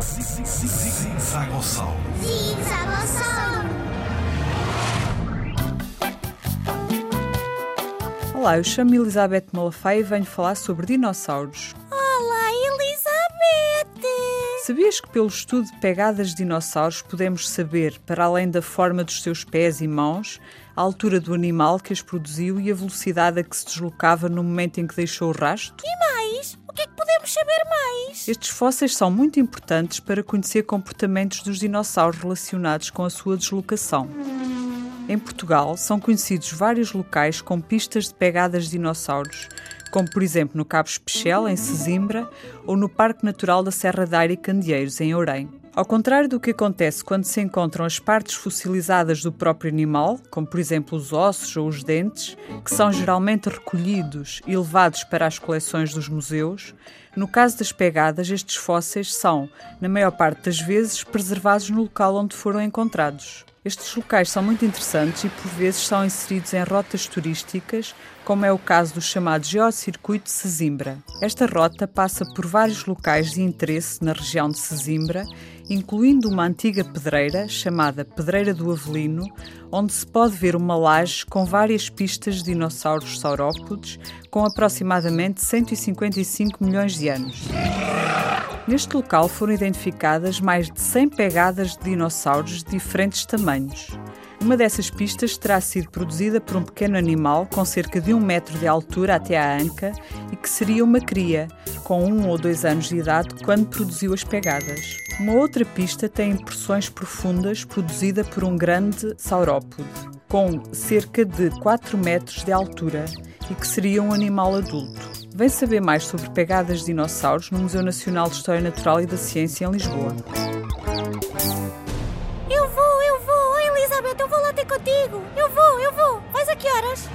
Zigzagossauro. Olá, eu chamo-me Elizabeth Malafaia e venho falar sobre dinossauros. Olá, Elizabeth. Sabias que pelo estudo de pegadas de dinossauros podemos saber, para além da forma dos seus pés e mãos, a altura do animal que as produziu e a velocidade a que se deslocava no momento em que deixou o rastro? E mais? Saber mais? Estes fósseis são muito importantes para conhecer comportamentos dos dinossauros relacionados com a sua deslocação. Em Portugal, são conhecidos vários locais com pistas de pegadas de dinossauros, como por exemplo no Cabo Especial, em Sesimbra, ou no Parque Natural da Serra da Aire e Candeeiros, em Ourém. Ao contrário do que acontece quando se encontram as partes fossilizadas do próprio animal, como por exemplo os ossos ou os dentes, que são geralmente recolhidos e levados para as coleções dos museus, no caso das pegadas, estes fósseis são, na maior parte das vezes, preservados no local onde foram encontrados. Estes locais são muito interessantes e por vezes são inseridos em rotas turísticas, como é o caso do chamado Geocircuito de Sesimbra. Esta rota passa por vários locais de interesse na região de Sesimbra, incluindo uma antiga pedreira chamada Pedreira do Avelino, onde se pode ver uma laje com várias pistas de dinossauros saurópodes com aproximadamente 155 milhões de anos. Neste local foram identificadas mais de 100 pegadas de dinossauros de diferentes tamanhos. Uma dessas pistas terá sido produzida por um pequeno animal com cerca de um metro de altura até à anca e que seria uma cria, com um ou dois anos de idade, quando produziu as pegadas. Uma outra pista tem impressões profundas produzida por um grande saurópode, com cerca de 4 metros de altura e que seria um animal adulto. Vem saber mais sobre pegadas de dinossauros no Museu Nacional de História Natural e da Ciência em Lisboa. Eu vou, eu vou! Elizabeth, eu vou lá ter contigo! Eu vou, eu vou! Vais a que horas?